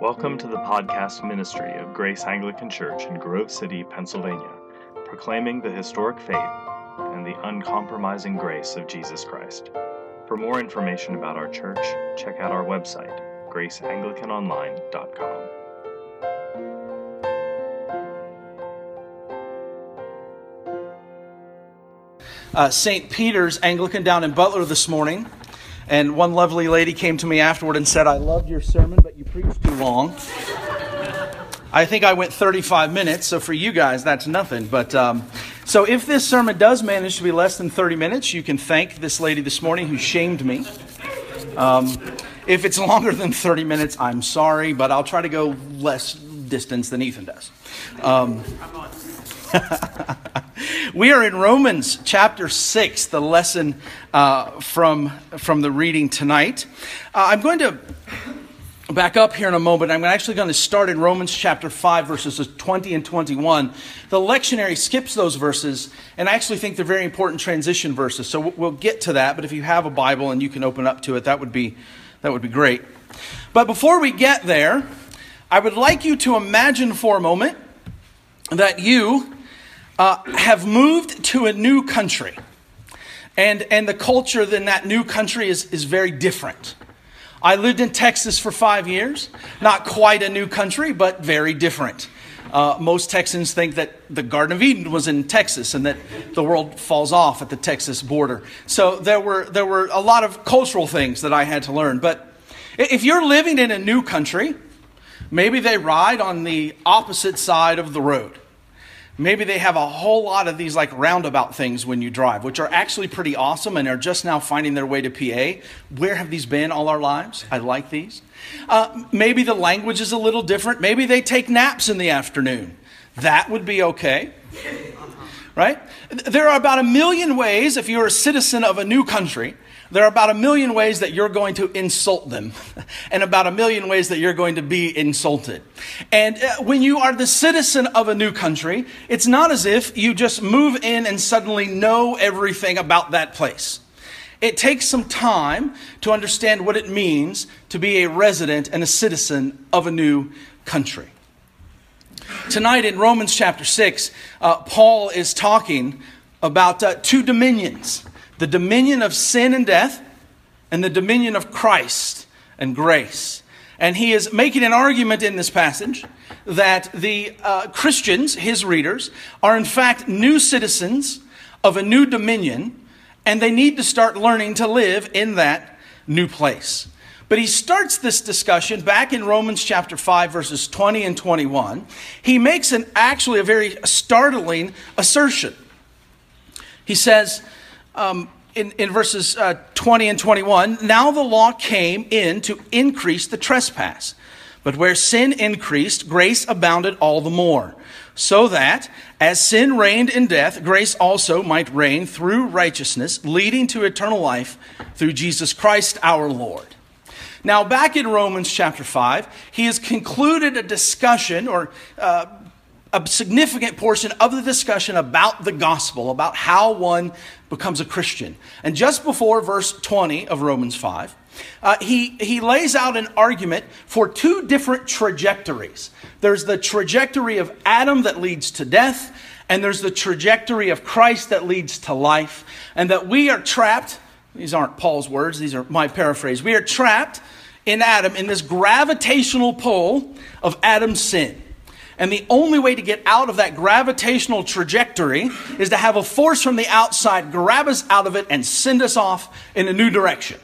Welcome to the podcast ministry of Grace Anglican Church in Grove City, Pennsylvania, proclaiming the historic faith and the uncompromising grace of Jesus Christ. For more information about our church, check out our website, graceanglicanonline.com. Uh, St. Peter's Anglican down in Butler this morning, and one lovely lady came to me afterward and said, I loved your sermon, but long. I think I went 35 minutes, so for you guys, that's nothing. But um, so if this sermon does manage to be less than 30 minutes, you can thank this lady this morning who shamed me. Um, if it's longer than 30 minutes, I'm sorry, but I'll try to go less distance than Ethan does. Um, we are in Romans chapter 6, the lesson uh, from, from the reading tonight. Uh, I'm going to back up here in a moment. I'm actually going to start in Romans chapter 5, verses 20 and 21. The lectionary skips those verses, and I actually think they're very important transition verses. So we'll get to that, but if you have a Bible and you can open up to it, that would be, that would be great. But before we get there, I would like you to imagine for a moment that you uh, have moved to a new country. And, and the culture in that new country is, is very different. I lived in Texas for five years. Not quite a new country, but very different. Uh, most Texans think that the Garden of Eden was in Texas and that the world falls off at the Texas border. So there were, there were a lot of cultural things that I had to learn. But if you're living in a new country, maybe they ride on the opposite side of the road. Maybe they have a whole lot of these like roundabout things when you drive, which are actually pretty awesome and are just now finding their way to PA. Where have these been all our lives? I like these. Uh, maybe the language is a little different. Maybe they take naps in the afternoon. That would be okay. Right? There are about a million ways, if you're a citizen of a new country, there are about a million ways that you're going to insult them, and about a million ways that you're going to be insulted. And uh, when you are the citizen of a new country, it's not as if you just move in and suddenly know everything about that place. It takes some time to understand what it means to be a resident and a citizen of a new country. Tonight in Romans chapter 6, uh, Paul is talking about uh, two dominions the dominion of sin and death, and the dominion of Christ and grace. And he is making an argument in this passage that the uh, Christians, his readers, are in fact new citizens of a new dominion, and they need to start learning to live in that new place. But he starts this discussion back in Romans chapter 5, verses 20 and 21. He makes an actually a very startling assertion. He says, um, in, in verses uh, 20 and 21 now the law came in to increase the trespass. But where sin increased, grace abounded all the more. So that, as sin reigned in death, grace also might reign through righteousness, leading to eternal life through Jesus Christ our Lord. Now, back in Romans chapter 5, he has concluded a discussion or uh, a significant portion of the discussion about the gospel, about how one becomes a Christian. And just before verse 20 of Romans 5, uh, he, he lays out an argument for two different trajectories. There's the trajectory of Adam that leads to death, and there's the trajectory of Christ that leads to life. And that we are trapped, these aren't Paul's words, these are my paraphrase. We are trapped in Adam in this gravitational pull of Adam's sin. And the only way to get out of that gravitational trajectory is to have a force from the outside grab us out of it and send us off in a new direction.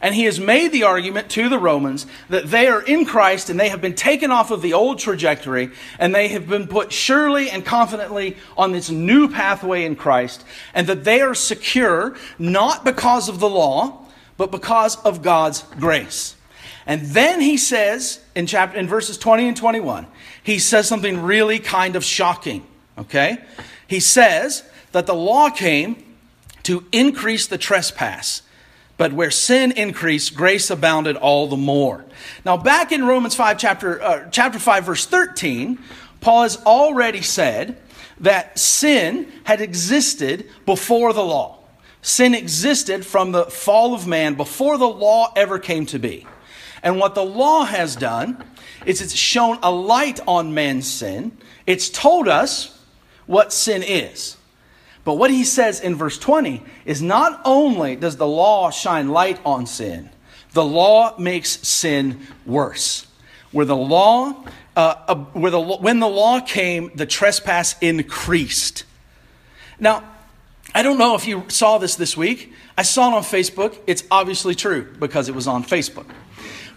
And he has made the argument to the Romans that they are in Christ and they have been taken off of the old trajectory and they have been put surely and confidently on this new pathway in Christ and that they are secure not because of the law, but because of God's grace. And then he says in chapter in verses 20 and 21, he says something really kind of shocking, okay? He says that the law came to increase the trespass. But where sin increased, grace abounded all the more. Now, back in Romans 5, chapter, uh, chapter 5, verse 13, Paul has already said that sin had existed before the law. Sin existed from the fall of man before the law ever came to be. And what the law has done is it's shown a light on man's sin. It's told us what sin is. But what he says in verse 20 is not only does the law shine light on sin, the law makes sin worse. Where the law, uh, uh, where the, when the law came, the trespass increased. Now, I don't know if you saw this this week. I saw it on Facebook. It's obviously true because it was on Facebook.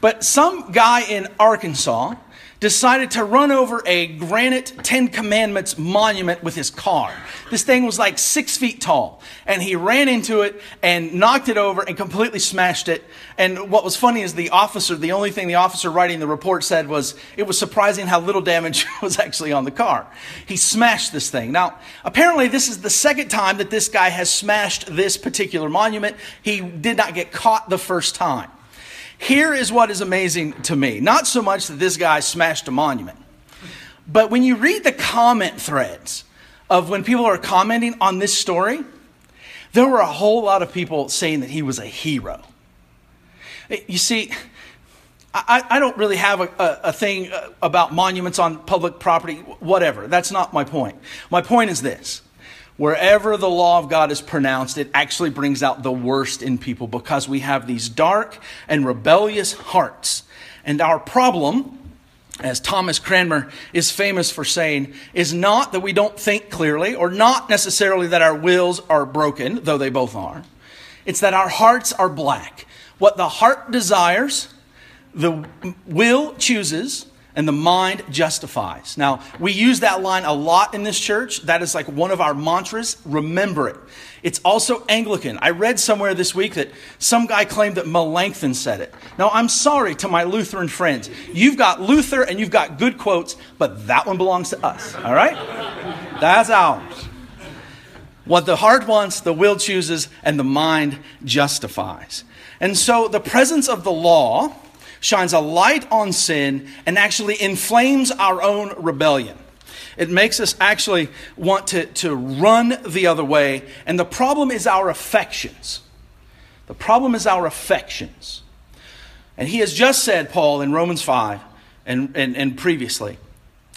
But some guy in Arkansas decided to run over a granite Ten Commandments monument with his car. This thing was like six feet tall. And he ran into it and knocked it over and completely smashed it. And what was funny is the officer, the only thing the officer writing the report said was it was surprising how little damage was actually on the car. He smashed this thing. Now, apparently, this is the second time that this guy has smashed this particular monument. He did not get caught the first time. Here is what is amazing to me. Not so much that this guy smashed a monument, but when you read the comment threads of when people are commenting on this story, there were a whole lot of people saying that he was a hero. You see, I, I don't really have a, a, a, thing uh, about monuments on public property, whatever. That's not my point. My point is this wherever the law of God is pronounced, it actually brings out the worst in people because we have these dark and rebellious hearts. And our problem, as Thomas Cranmer is famous for saying, is not that we don't think clearly or not necessarily that our wills are broken, though they both are. It's that our hearts are black. What the heart desires, the will chooses, and the mind justifies. Now, we use that line a lot in this church. That is like one of our mantras. Remember it. It's also Anglican. I read somewhere this week that some guy claimed that Melanchthon said it. Now, I'm sorry to my Lutheran friends. You've got Luther and you've got good quotes, but that one belongs to us, all right? That's ours. What the heart wants, the will chooses, and the mind justifies. And so the presence of the law shines a light on sin and actually inflames our own rebellion. It makes us actually want to, to run the other way. And the problem is our affections. The problem is our affections. And he has just said, Paul, in Romans 5 and, and, and previously,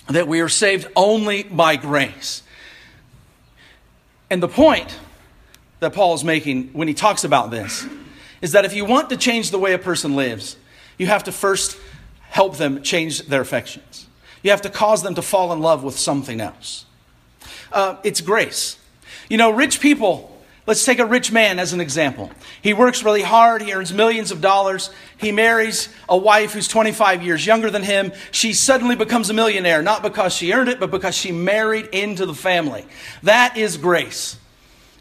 that we are saved only by grace. And the point that Paul is making when he talks about this is that if you want to change the way a person lives, you have to first help them change their affections. You have to cause them to fall in love with something else. Uh, it's grace. You know, rich people, let's take a rich man as an example. He works really hard, he earns millions of dollars. He marries a wife who's 25 years younger than him. She suddenly becomes a millionaire, not because she earned it, but because she married into the family. That is grace.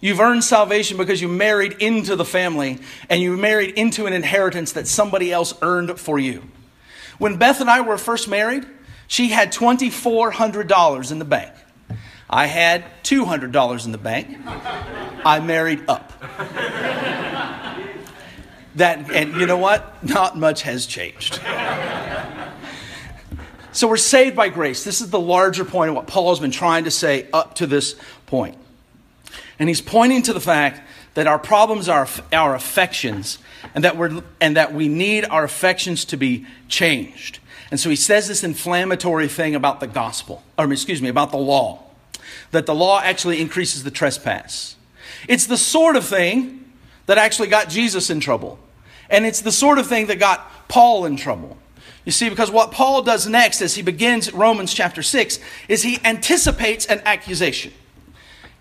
You've earned salvation because you married into the family and you married into an inheritance that somebody else earned for you. When Beth and I were first married, she had $2,400 in the bank. I had $200 in the bank. I married up. That, and you know what? Not much has changed. So we're saved by grace. This is the larger point of what Paul has been trying to say up to this point. And he's pointing to the fact that our problems are our affections and that, we're, and that we need our affections to be changed. And so he says this inflammatory thing about the gospel, or excuse me, about the law, that the law actually increases the trespass. It's the sort of thing that actually got Jesus in trouble. And it's the sort of thing that got Paul in trouble. You see, because what Paul does next as he begins Romans chapter 6 is he anticipates an accusation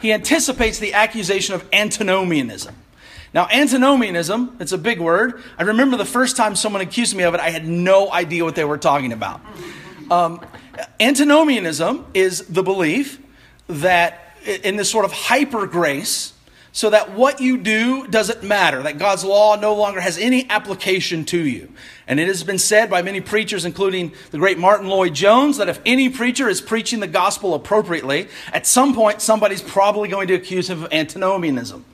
he anticipates the accusation of antinomianism. Now, antinomianism, it's a big word. I remember the first time someone accused me of it, I had no idea what they were talking about. Um, antinomianism is the belief that in this sort of hyper grace, so that what you do doesn't matter, that God's law no longer has any application to you. And it has been said by many preachers, including the great Martyn Lloyd-Jones, that if any preacher is preaching the gospel appropriately, at some point somebody's probably going to accuse him of antinomianism.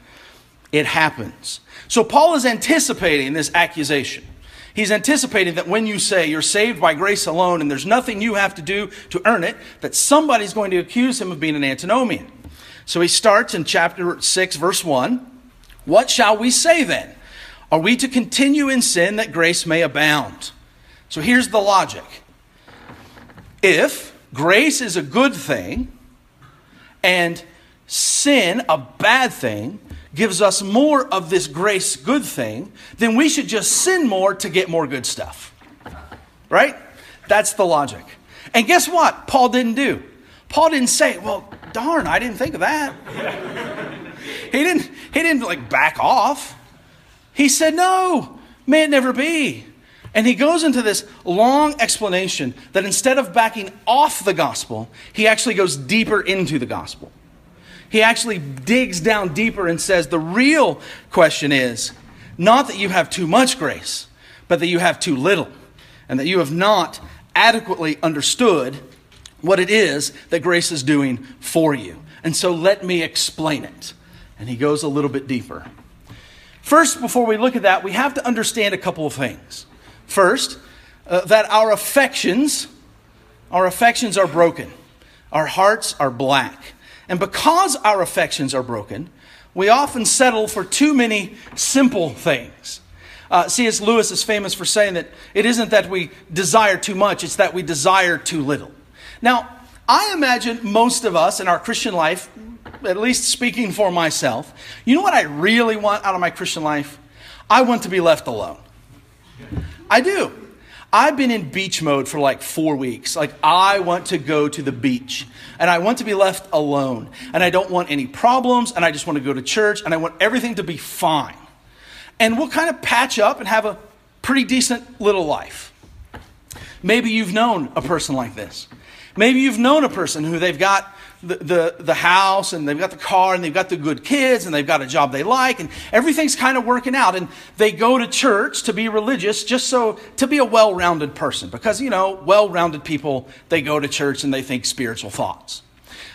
It happens. So Paul is anticipating this accusation. He's anticipating that when you say you're saved by grace alone and there's nothing you have to do to earn it, that somebody's going to accuse him of being an antinomian. So he starts in chapter 6, verse 1. What shall we say then? Are we to continue in sin that grace may abound? So here's the logic if grace is a good thing and sin a bad thing gives us more of this grace good thing, then we should just sin more to get more good stuff. Right? That's the logic. And guess what? Paul didn't do. Paul didn't say, "Well, darn, I didn't think of that." he didn't he didn't like back off. He said, "No, may it never be." And he goes into this long explanation that instead of backing off the gospel, he actually goes deeper into the gospel. He actually digs down deeper and says the real question is not that you have too much grace, but that you have too little, and that you have not adequately understood what it is that grace is doing for you. And so let me explain it. And he goes a little bit deeper. First, before we look at that, we have to understand a couple of things. First, uh, that our affections, our affections are broken. Our hearts are black. And because our affections are broken, we often settle for too many simple things. Uh, C.S. Lewis is famous for saying that it isn't that we desire too much, it's that we desire too little. Now, I imagine most of us in our Christian life, at least speaking for myself, you know what I really want out of my Christian life? I want to be left alone. I do. I've been in beach mode for like four weeks. Like, I want to go to the beach and I want to be left alone. And I don't want any problems and I just want to go to church and I want everything to be fine. And we'll kind of patch up and have a pretty decent little life. Maybe you've known a person like this. Maybe you've known a person who they've got the, the, the, house and they've got the car and they've got the good kids and they've got a job they like and everything's kind of working out. And they go to church to be religious just so to be a well rounded person because, you know, well rounded people, they go to church and they think spiritual thoughts.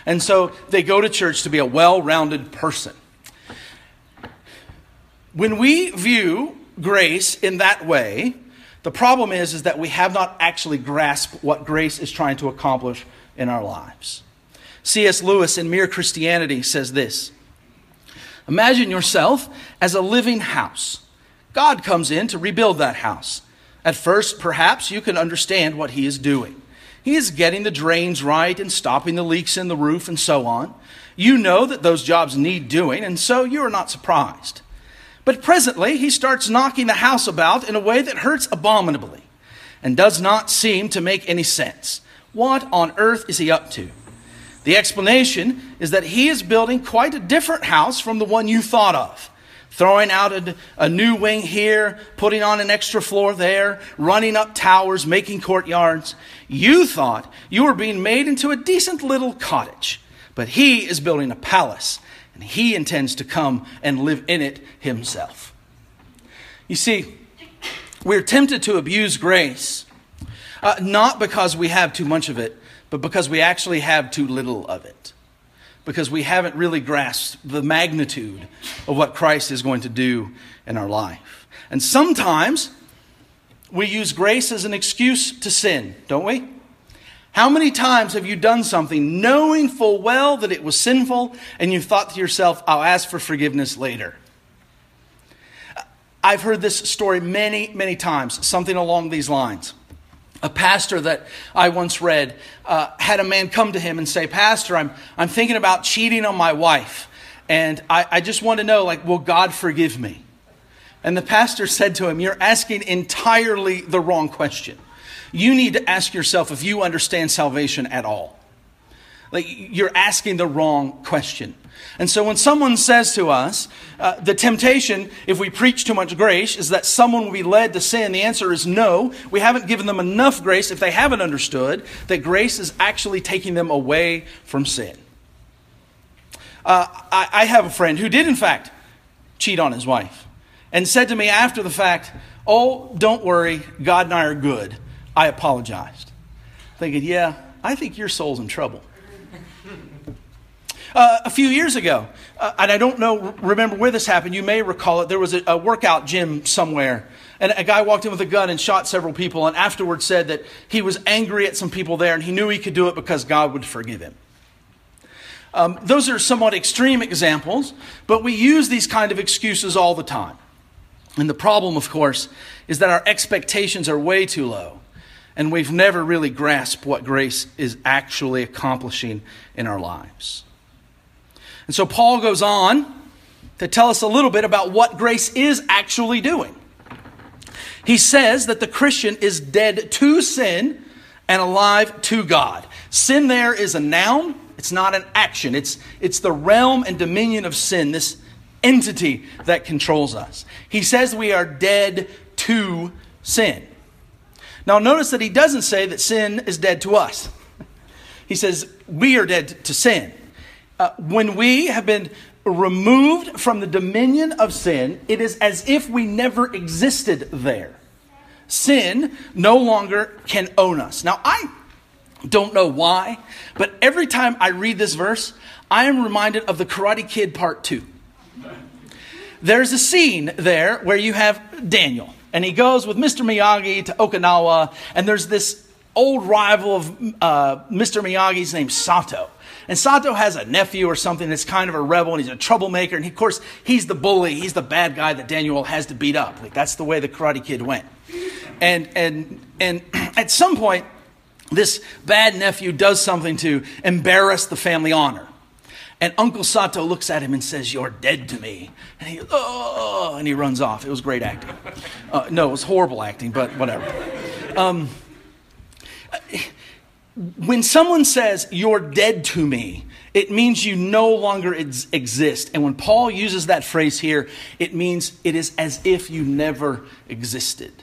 And so they go to church to be a well rounded person. When we view grace in that way, the problem is, is that we have not actually grasped what grace is trying to accomplish in our lives. C.S. Lewis in Mere Christianity says this Imagine yourself as a living house. God comes in to rebuild that house. At first, perhaps you can understand what he is doing. He is getting the drains right and stopping the leaks in the roof and so on. You know that those jobs need doing, and so you are not surprised. But presently, he starts knocking the house about in a way that hurts abominably and does not seem to make any sense. What on earth is he up to? The explanation is that he is building quite a different house from the one you thought of. Throwing out a, a, new wing here, putting on an extra floor there, running up towers, making courtyards. You thought you were being made into a decent little cottage, but he is building a palace, and he intends to come and live in it himself. You see, we're tempted to abuse grace, uh, not because we have too much of it, but because we actually have too little of it. Because we haven't really grasped the magnitude of what Christ is going to do in our life. And sometimes we use grace as an excuse to sin, don't we? How many times have you done something knowing full well that it was sinful and you thought to yourself, I'll ask for forgiveness later? I've heard this story many, many times, something along these lines a pastor that I once read uh, had a man come to him and say, Pastor, I'm, I'm thinking about cheating on my wife. And I, I just want to know, like, will God forgive me? And the pastor said to him, You're asking entirely the wrong question. You need to ask yourself if you understand salvation at all. Like, you're asking the wrong question. And so when someone says to us, uh, the temptation, if we preach too much grace, is that someone will be led to sin, the answer is no. We haven't given them enough grace if they haven't understood that grace is actually taking them away from sin. Uh, I, I have a friend who did, in fact, cheat on his wife and said to me after the fact, Oh, don't worry, God and I are good. I apologized. Thinking, yeah, I think your soul's in trouble. Uh, a few years ago, uh, and I don't know, remember where this happened. You may recall it. There was a, a, workout gym somewhere, and a guy walked in with a gun and shot several people, and afterwards said that he was angry at some people there, and he knew he could do it because God would forgive him. Um, those are somewhat extreme examples, but we use these kind of excuses all the time. And the problem, of course, is that our expectations are way too low. And we've never really grasped what grace is actually accomplishing in our lives. And so Paul goes on to tell us a little bit about what grace is actually doing. He says that the Christian is dead to sin and alive to God. Sin there is a noun, it's not an action. It's, it's the realm and dominion of sin, this entity that controls us. He says we are dead to sin. Now, notice that he doesn't say that sin is dead to us. He says we are dead to sin. Uh, when we have been removed from the dominion of sin, it is as if we never existed there. Sin no longer can own us. Now, I don't know why, but every time I read this verse, I am reminded of the Karate Kid Part 2. There's a scene there where you have Daniel, and he goes with Mr. Miyagi to Okinawa, and there's this old rival of uh, Mr. Miyagi's named Sato. And Sato has a nephew or something that's kind of a rebel and he's a troublemaker. And he, of course, he's the bully. He's the bad guy that Daniel has to beat up. Like that's the way the Karate Kid went. And and and at some point, this bad nephew does something to embarrass the family honor. And Uncle Sato looks at him and says, You're dead to me. And he, oh, and he runs off. It was great acting. Uh, no, it was horrible acting, but whatever. Um, when someone says, You're dead to me, it means you no longer ex- exist. And when Paul uses that phrase here, it means it is as if you never existed.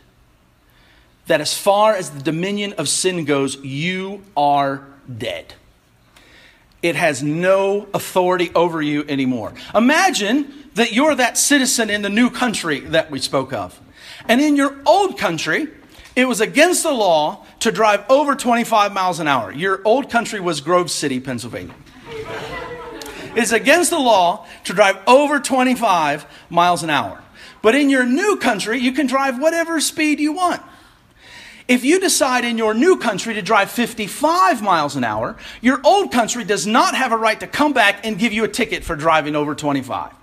That as far as the dominion of sin goes, you are dead. It has no authority over you anymore. Imagine that you're that citizen in the new country that we spoke of. And in your old country, it was against the law to drive over 25 miles an hour. Your old country was Grove City, Pennsylvania. It's against the law to drive over 25 miles an hour. But in your new country, you can drive whatever speed you want. If you decide in your new country to drive 55 miles an hour, your old country does not have a right to come back and give you a ticket for driving over 25.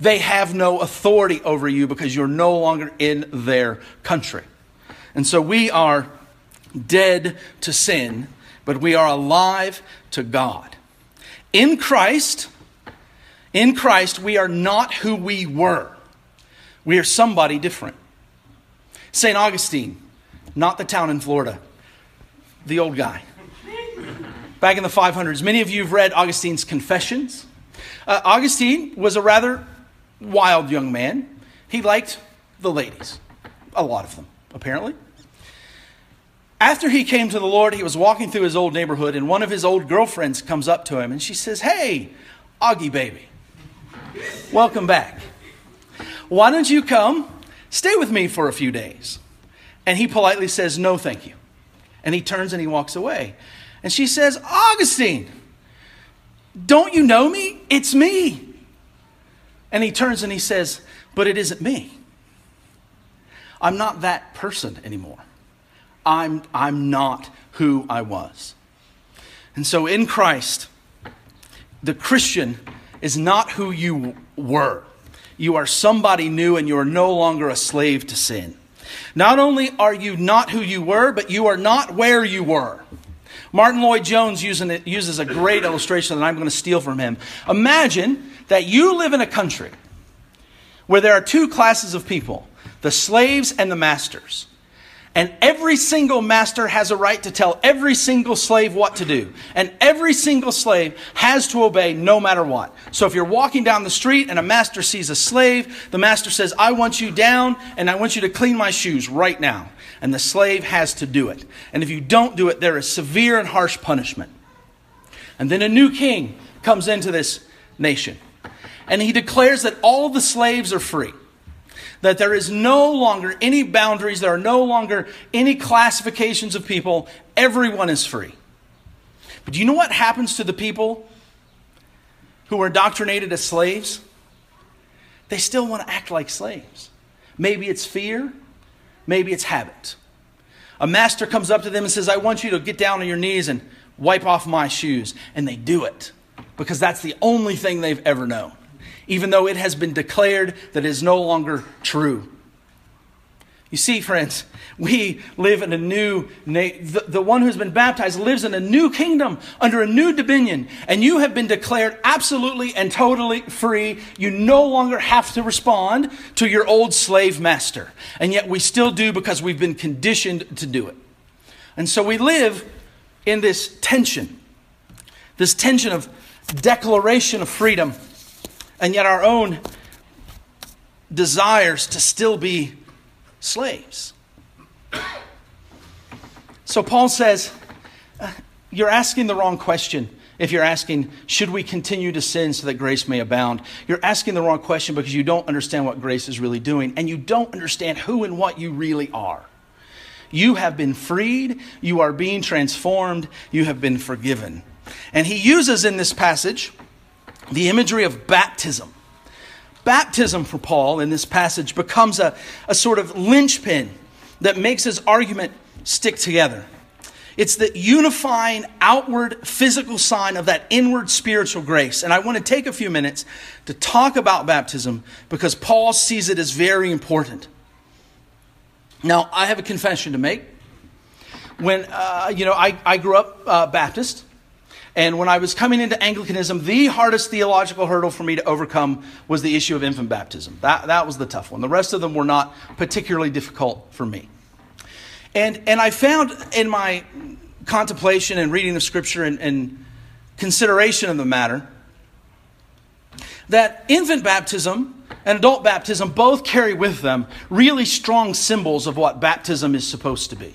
They have no authority over you because you're no longer in their country. And so we are dead to sin, but we are alive to God. In Christ, in Christ, we are not who we were. We are somebody different. St. Augustine, not the town in Florida, the old guy. Back in the 500s, many of you have read Augustine's Confessions. Uh, Augustine was a rather wild young man. He liked the ladies, a lot of them, apparently. After he came to the Lord, he was walking through his old neighborhood, and one of his old girlfriends comes up to him and she says, Hey, Augie baby, welcome back. Why don't you come stay with me for a few days? And he politely says, No, thank you. And he turns and he walks away. And she says, Augustine, don't you know me? It's me. And he turns and he says, But it isn't me. I'm not that person anymore. I'm, I'm not who I was. And so in Christ, the Christian is not who you were. You are somebody new and you are no longer a slave to sin. Not only are you not who you were, but you are not where you were. Martyn Lloyd-Jones uses a great illustration that I'm going to steal from him. Imagine that you live in a country where there are two classes of people the slaves and the masters. And every single master has a right to tell every single slave what to do. And every single slave has to obey no matter what. So if you're walking down the street and a master sees a slave, the master says, I want you down and I want you to clean my shoes right now. And the slave has to do it. And if you don't do it, there is severe and harsh punishment. And then a new king comes into this nation. And he declares that all the slaves are free that there is no longer any boundaries, there are no longer any classifications of people. Everyone is free. But do you know what happens to the people who are indoctrinated as slaves? They still want to act like slaves. Maybe it's fear, maybe it's habit. A master comes up to them and says, I want you to get down on your knees and wipe off my shoes. And they do it because that's the only thing they've ever known even though it has been declared that it is no longer true. You see, friends, we live in a new, the, the one who's been baptized lives in a new kingdom under a new dominion, and you have been declared absolutely and totally free. You no longer have to respond to your old slave master. And yet we still do because we've been conditioned to do it. And so we live in this tension, this tension of declaration of freedom, and yet our own desires to still be slaves. So Paul says, uh, You're asking the wrong question if you're asking, Should we continue to sin so that grace may abound? You're asking the wrong question because you don't understand what grace is really doing, and you don't understand who and what you really are. You have been freed, you are being transformed, you have been forgiven. And he uses in this passage the imagery of baptism. Baptism for Paul in this passage becomes a, a sort of linchpin that makes his argument stick together. It's the unifying outward physical sign of that inward spiritual grace. And I want to take a few minutes to talk about baptism because Paul sees it as very important. Now, I have a confession to make. When, uh, you know, I, I grew up uh, Baptist, and when I was coming into Anglicanism, the hardest theological hurdle for me to overcome was the issue of infant baptism. That, that was the tough one. The rest of them were not particularly difficult for me. And, and I found in my contemplation and reading of Scripture and, and consideration of the matter that infant baptism and adult baptism both carry with them really strong symbols of what baptism is supposed to be.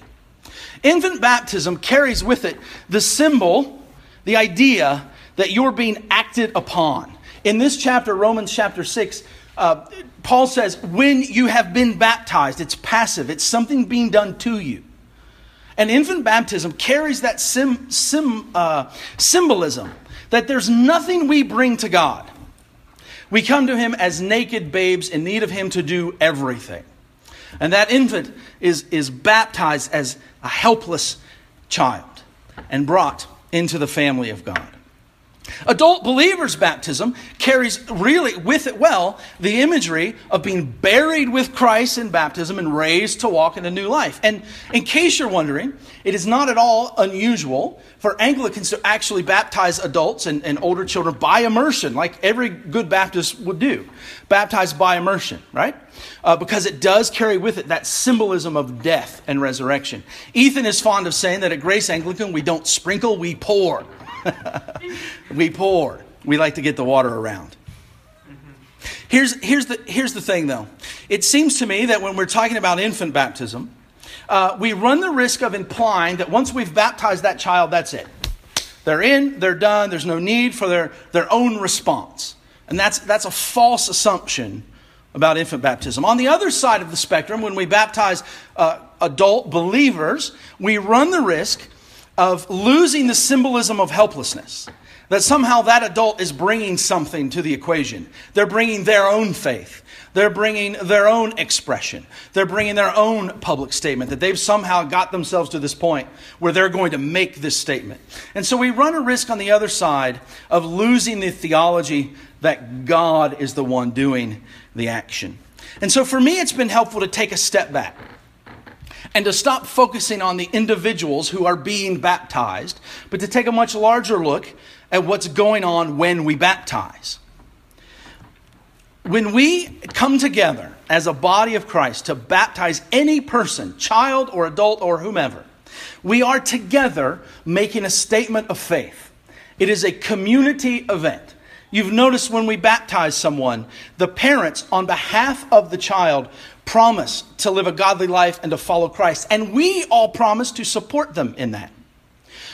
Infant baptism carries with it the symbol the idea that you're being acted upon. In this chapter, Romans chapter 6, uh, Paul says, when you have been baptized, it's passive, it's something being done to you. And infant baptism carries that sim, sim, uh, symbolism that there's nothing we bring to God. We come to Him as naked babes in need of Him to do everything. And that infant is, is baptized as a helpless child and brought into the family of God. Adult believers' baptism carries really with it well the imagery of being buried with Christ in baptism and raised to walk in a new life. And in case you're wondering, it is not at all unusual for Anglicans to actually baptize adults and, and older children by immersion, like every good Baptist would do. Baptized by immersion, right? Uh, because it does carry with it that symbolism of death and resurrection. Ethan is fond of saying that at Grace Anglican, we don't sprinkle, we pour. we pour. We like to get the water around. Here's, here's, the, here's the thing, though. It seems to me that when we're talking about infant baptism, uh, we run the risk of implying that once we've baptized that child, that's it. They're in, they're done, there's no need for their, their own response. And that's, that's a false assumption about infant baptism. On the other side of the spectrum, when we baptize uh, adult believers, we run the risk of losing the symbolism of helplessness. That somehow that adult is bringing something to the equation. They're bringing their own faith. They're bringing their own expression. They're bringing their own public statement. That they've somehow got themselves to this point where they're going to make this statement. And so we run a risk on the other side of losing the theology that God is the one doing the action. And so for me, it's been helpful to take a step back and to stop focusing on the individuals who are being baptized, but to take a much larger look at what's going on when we baptize. When we come together as a body of Christ to baptize any person, child or adult or whomever, we are together making a statement of faith. It is a community event. You've noticed when we baptize someone, the parents, on behalf of the child, promise to live a godly life and to follow Christ. And we all promise to support them in that.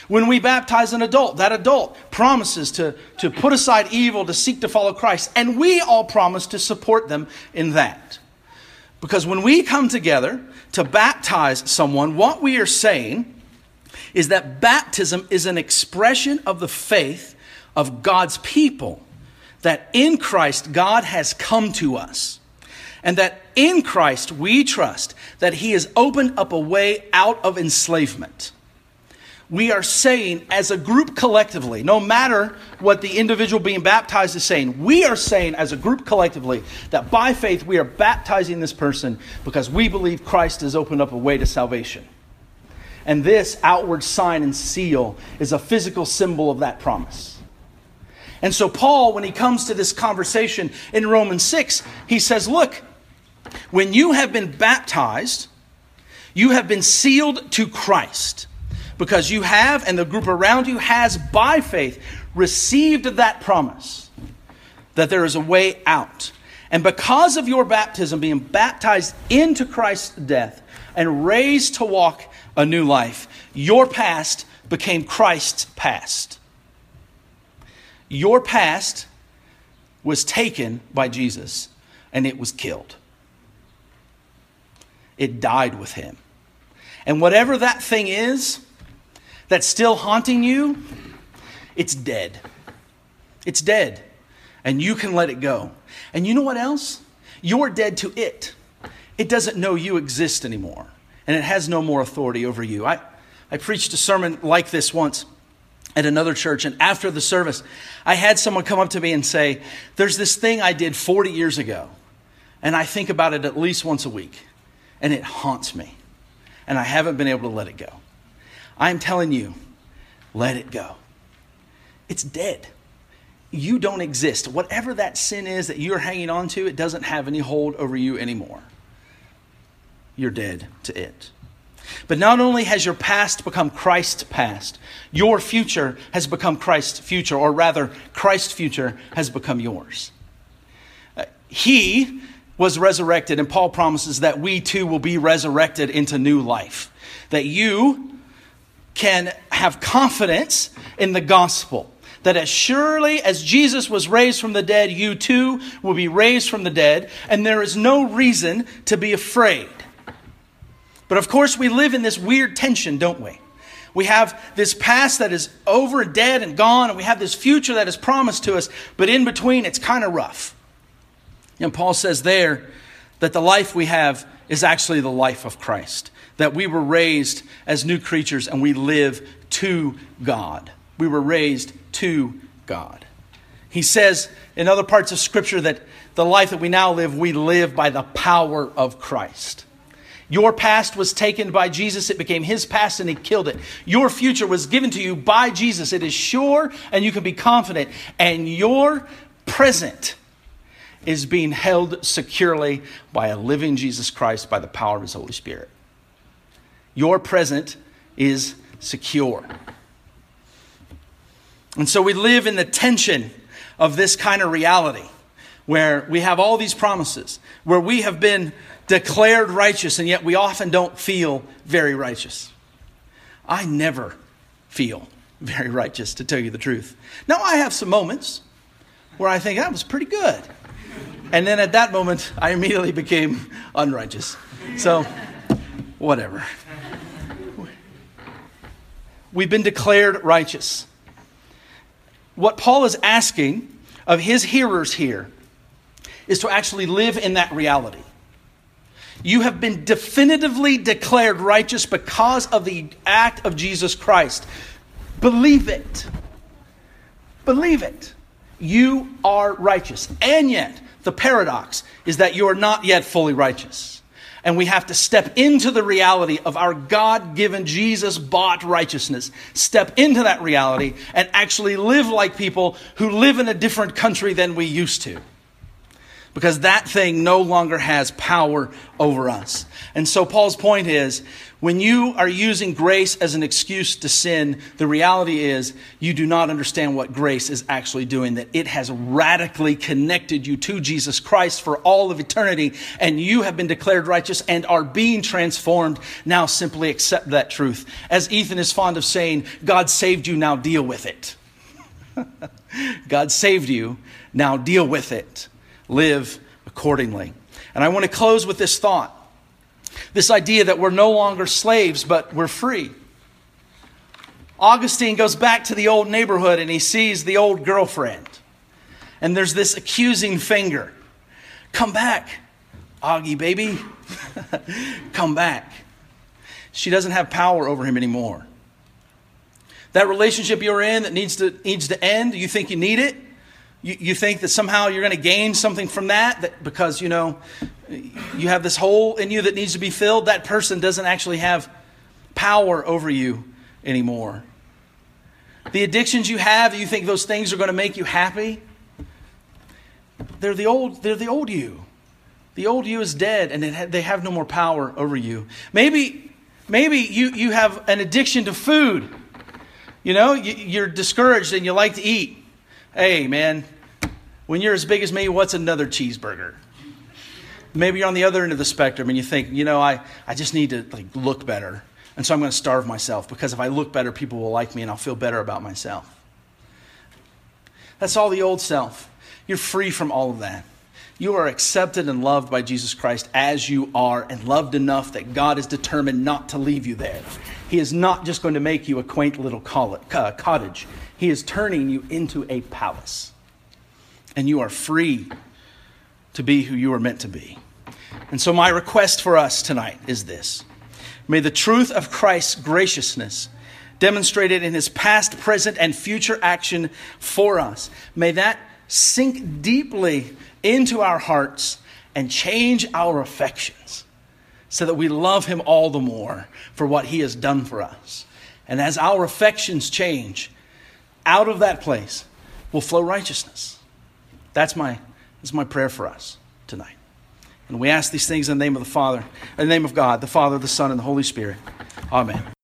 When we baptize an adult, that adult promises to, to put aside evil, to seek to follow Christ. And we all promise to support them in that. Because when we come together to baptize someone, what we are saying is that baptism is an expression of the faith of God's people. That in Christ, God has come to us and that in Christ we trust that He has opened up a way out of enslavement. we are saying as a group collectively, no matter what the individual being baptized is saying, we are saying as a group collectively that by faith we are baptizing this person because we believe Christ has opened up a way to salvation. And this outward sign and seal is a physical symbol of that promise. And so, Paul, when he comes to this conversation in Romans 6, he says, Look, when you have been baptized, you have been sealed to Christ because you have, and the group around you has, by faith, received that promise that there is a way out. And because of your baptism, being baptized into Christ's death and raised to walk a new life, your past became Christ's past. Your past was taken by Jesus and it was killed. It died with him. And whatever that thing is, that's still haunting you, it's dead. It's dead. And you can let it go. And you know what else? You're dead to it. It doesn't know you exist anymore. And it has no more authority over you. I, I preached a sermon like this once at another church. And after the service, I had someone come up to me and say, There's this thing I did 40 years ago. And I think about it at least once a week. And it haunts me. And I haven't been able to let it go. I'm telling you, let it go. It's dead. You don't exist. Whatever that sin is that you're hanging on to, it doesn't have any hold over you anymore. You're dead to it. But not only has your past become Christ's past, your future has become Christ's future, or rather, Christ's future has become yours. Uh, he was resurrected, and Paul promises that we too will be resurrected into new life. That you can have confidence in the gospel. That as surely as Jesus was raised from the dead, you too will be raised from the dead, and there is no reason to be afraid. But of course, we live in this weird tension, don't we? We have this past that is over, dead, and gone, and we have this future that is promised to us, but in between, it's kind of rough. And Paul says there that the life we have is actually the life of Christ that we were raised as new creatures and we live to God. We were raised to God. He says in other parts of Scripture that the life that we now live, we live by the power of Christ. Your past was taken by Jesus, it became his past, and he killed it. Your future was given to you by Jesus. It is sure, and you can be confident. And your present is being held securely by a living Jesus Christ by the power of his Holy Spirit. Your present is secure. And so we live in the tension of this kind of reality where we have all these promises, where we have been declared righteous, and yet we often don't feel very righteous. I never feel very righteous, to tell you the truth. Now, I have some moments where I think that was pretty good. And then at that moment, I immediately became unrighteous. So, whatever. We've been declared righteous. What Paul is asking of his hearers here is to actually live in that reality. You have been definitively declared righteous because of the act of Jesus Christ. Believe it. Believe it. You are righteous. And yet, the paradox is that you are not yet fully righteous and we have to step into the reality of our God given, Jesus bought righteousness. Step into that reality and actually live like people who live in a different country than we used to because that thing no longer has power over us. And so Paul's point is when you are using grace as an excuse to sin, the reality is you do not understand what grace is actually doing, that it has radically connected you to Jesus Christ for all of eternity, and you have been declared righteous and are being transformed. Now simply accept that truth. As Ethan is fond of saying, God saved you, now deal with it. God saved you, now deal with it live accordingly. And I want to close with this thought this idea that we're no longer slaves, but we're free. Augustine goes back to the old neighborhood and he sees the old girlfriend. And there's this accusing finger. Come back, Augie, baby. Come back. She doesn't have power over him anymore. That relationship you're in that needs to, needs to end, you think you need it? You, you think that somehow you're going to gain something from that, that because, you know, you have this hole in you that needs to be filled? That person doesn't actually have power over you anymore. The addictions you have, you think those things are going to make you happy? They're the old, they're the old you. The old you is dead and they have no more power over you. Maybe, maybe you, you have an addiction to food. You know, you're discouraged and you like to eat. Hey, man, when you're as big as me, what's another cheeseburger? Maybe you're on the other end of the spectrum and you think, you know, I, I just need to like look better. And so I'm going to starve myself because if I look better, people will like me and I'll feel better about myself. That's all the old self. You're free from all of that. You are accepted and loved by Jesus Christ as you are, and loved enough that God is determined not to leave you there. He is not just going to make you a quaint little uh, cottage, He is turning you into a palace. And you are free to be who you are meant to be. And so, my request for us tonight is this May the truth of Christ's graciousness, demonstrated in his past, present, and future action for us, may that sink deeply into our hearts and change our affections so that we love him all the more for what he has done for us. And as our affections change, out of that place will flow righteousness. That's my, that's my prayer for us tonight. And we ask these things in the name of the Father, in the name of God, the Father, the Son, and the Holy Spirit. Amen.